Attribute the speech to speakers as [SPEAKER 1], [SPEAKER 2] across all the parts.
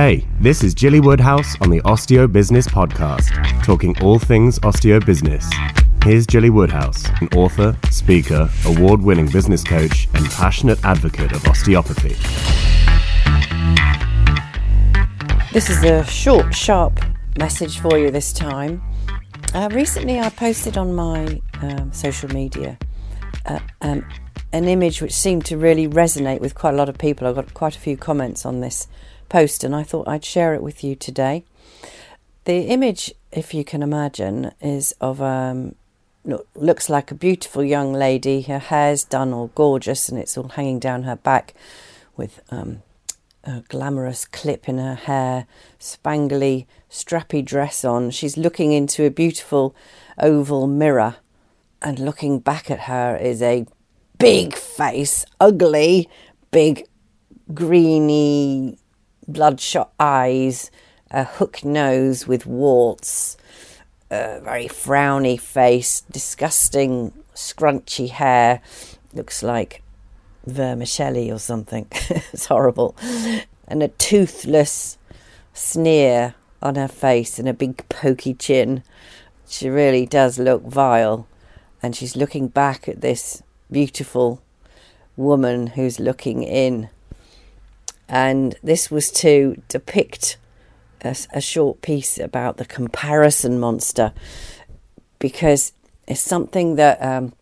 [SPEAKER 1] Hey, this is Gilly Woodhouse on the Osteobizness Podcast, talking all things osteo business. Here's Gilly Woodhouse, an author, speaker, award winning business coach, and passionate advocate of osteopathy.
[SPEAKER 2] This is a short, sharp message for you this time. Uh, recently, I posted on my um, social media uh, um, an image which seemed to really resonate with quite a lot of people. I got quite a few comments on this post, and I thought I'd share it with you today. The image, if you can imagine, is of um, looks like a beautiful young lady. Her hair's done all gorgeous, and it's all hanging down her back with um, a glamorous clip in her hair, spangly, strappy dress on. She's looking into a beautiful oval mirror, and looking back at her is a big face, ugly, big, greeny, bloodshot eyes, a hook nose with warts, a very frowny face, disgusting, scrunchy hair. Looks like vermicelli or something. it's horrible. And a toothless sneer on her face and a big pokey chin. She really does look vile. And she's looking back at this beautiful woman who's looking in and this was to depict a, a short piece about the comparison monster. Because it's something that um,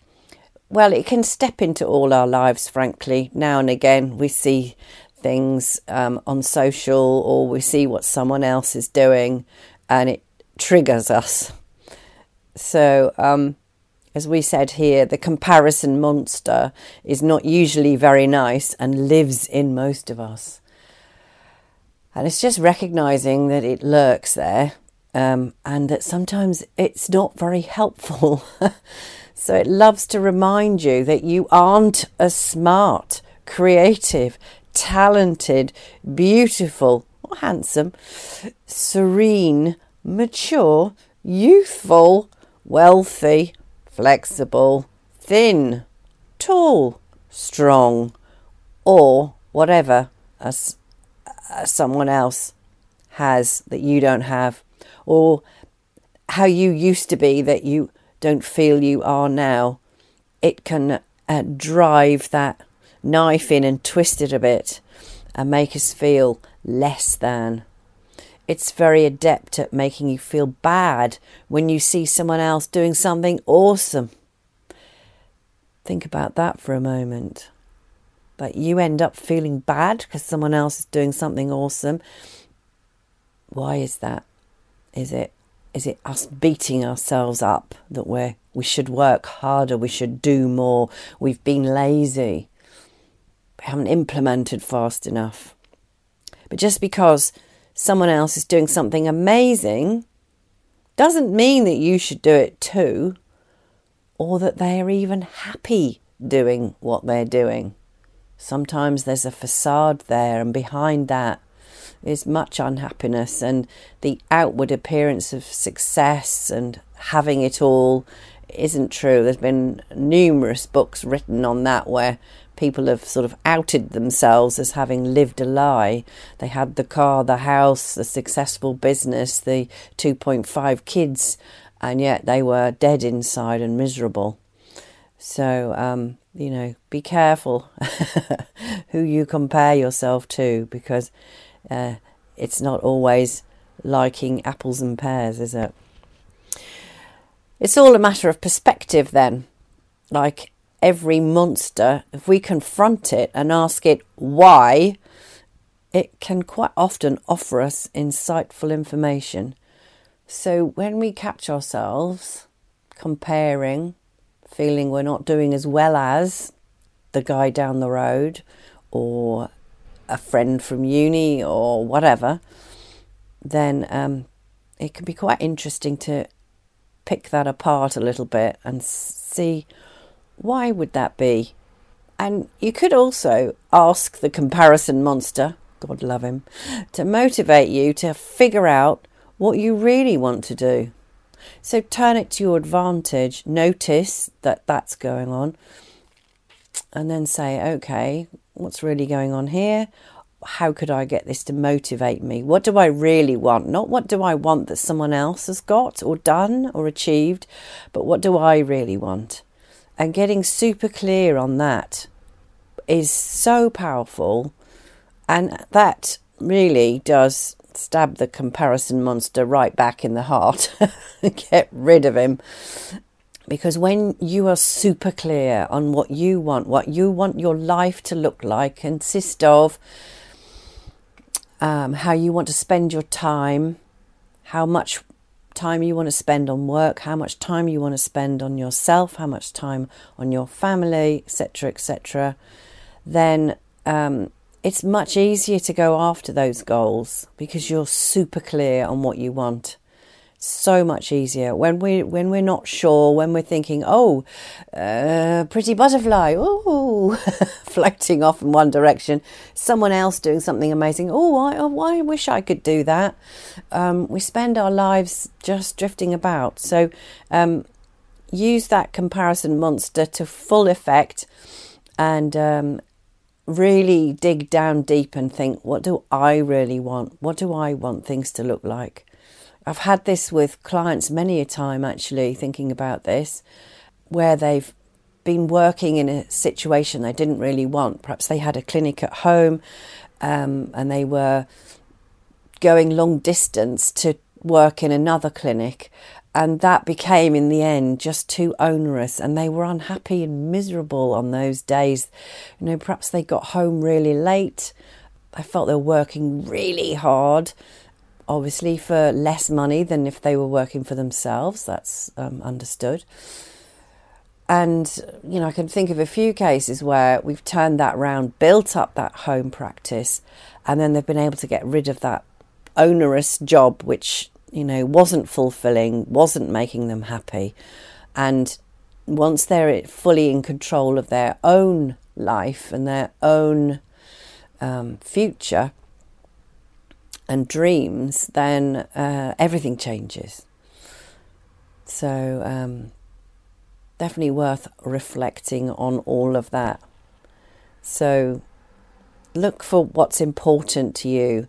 [SPEAKER 2] well it can step into all our lives frankly. Now and again we see things um, on social or we see what someone else is doing and it triggers us. So um, as we said here, the comparison monster is not usually very nice and lives in most of us. And it's just recognizing that it lurks there um, and that sometimes it's not very helpful. so it loves to remind you that you aren't as smart, creative, talented, beautiful, or handsome, serene, mature, youthful, wealthy, flexible, thin, tall, strong, or whatever as, as someone else has that you don't have, or how you used to be that you don't feel you are now. It can uh, drive that knife in and twist it a bit and make us feel less than. It's very adept at making you feel bad when you see someone else doing something awesome. Think about that for a moment. But you end up feeling bad because someone else is doing something awesome. Why is that? Is it is it us beating ourselves up that we're we should work harder, we should do more, we've been lazy, we haven't implemented fast enough. But just because someone else is doing something amazing doesn't mean that you should do it too, or that they are even happy doing what they're doing. Sometimes there's a facade there, and behind that is much unhappiness and the outward appearance of success and having it all isn't true. There's been numerous books written on that where people have sort of outed themselves as having lived a lie. They had the car, the house, the successful business, the 2.5 kids, and yet they were dead inside and miserable. So, um, you know, be careful who you compare yourself to because uh, it's not always liking apples and pears, is it? It's all a matter of perspective, then. Like every monster, if we confront it and ask it why, it can quite often offer us insightful information. So when we catch ourselves comparing, feeling we're not doing as well as the guy down the road or a friend from uni or whatever, then um, it can be quite interesting to pick that apart a little bit and see why would that be? And you could also ask the comparison monster, God love him, to motivate you to figure out what you really want to do. So turn it to your advantage, notice that that's going on, and then say, okay, what's really going on here? How could I get this to motivate me? What do I really want? Not what do I want that someone else has got or done or achieved, but what do I really want? And getting super clear on that is so powerful. And that really does stab the comparison monster right back in the heart. Get rid of him. Because when you are super clear on what you want, what you want your life to look like, consist of, um, how you want to spend your time, how much time you want to spend on work, how much time you want to spend on yourself, how much time on your family, etc., etc., then um, it's much easier to go after those goals because you're super clear on what you want. So much easier when we when we're not sure, when we're thinking, "Oh, uh, pretty butterfly, oh, floating off in one direction," someone else doing something amazing. Oh, I, oh, I wish I could do that. Um, we spend our lives just drifting about. So, um, use that comparison monster to full effect, and um, really dig down deep and think, what do I really want? What do I want things to look like? I've had this with clients many a time actually, thinking about this, where they've been working in a situation they didn't really want. Perhaps they had a clinic at home um, and they were going long distance to work in another clinic and that became in the end just too onerous and they were unhappy and miserable on those days you know perhaps they got home really late i felt they were working really hard obviously for less money than if they were working for themselves that's um, understood and you know i can think of a few cases where we've turned that round built up that home practice and then they've been able to get rid of that onerous job which you know, wasn't fulfilling, wasn't making them happy. And once they're fully in control of their own life and their own um, future and dreams, then uh, everything changes. So, um, definitely worth reflecting on all of that. So, look for what's important to you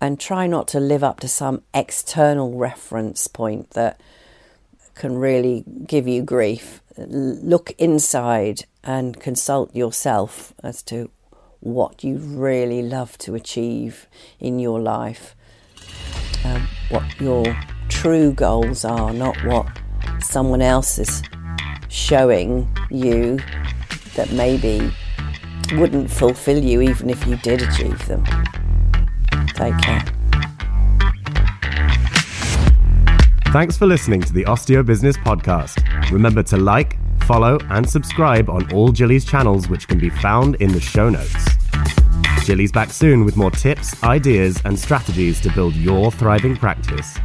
[SPEAKER 2] and try not to live up to some external reference point that can really give you grief. Look inside and consult yourself as to what you really love to achieve in your life, um, what your true goals are, not what someone else is showing you that maybe wouldn't fulfill you even if you did achieve them. Take care.
[SPEAKER 1] Thanks for listening to the Osteobizness Podcast. Remember to like, follow, and subscribe on all Gilly's channels, which can be found in the show notes. Gilly's back soon with more tips, ideas, and strategies to build your thriving practice.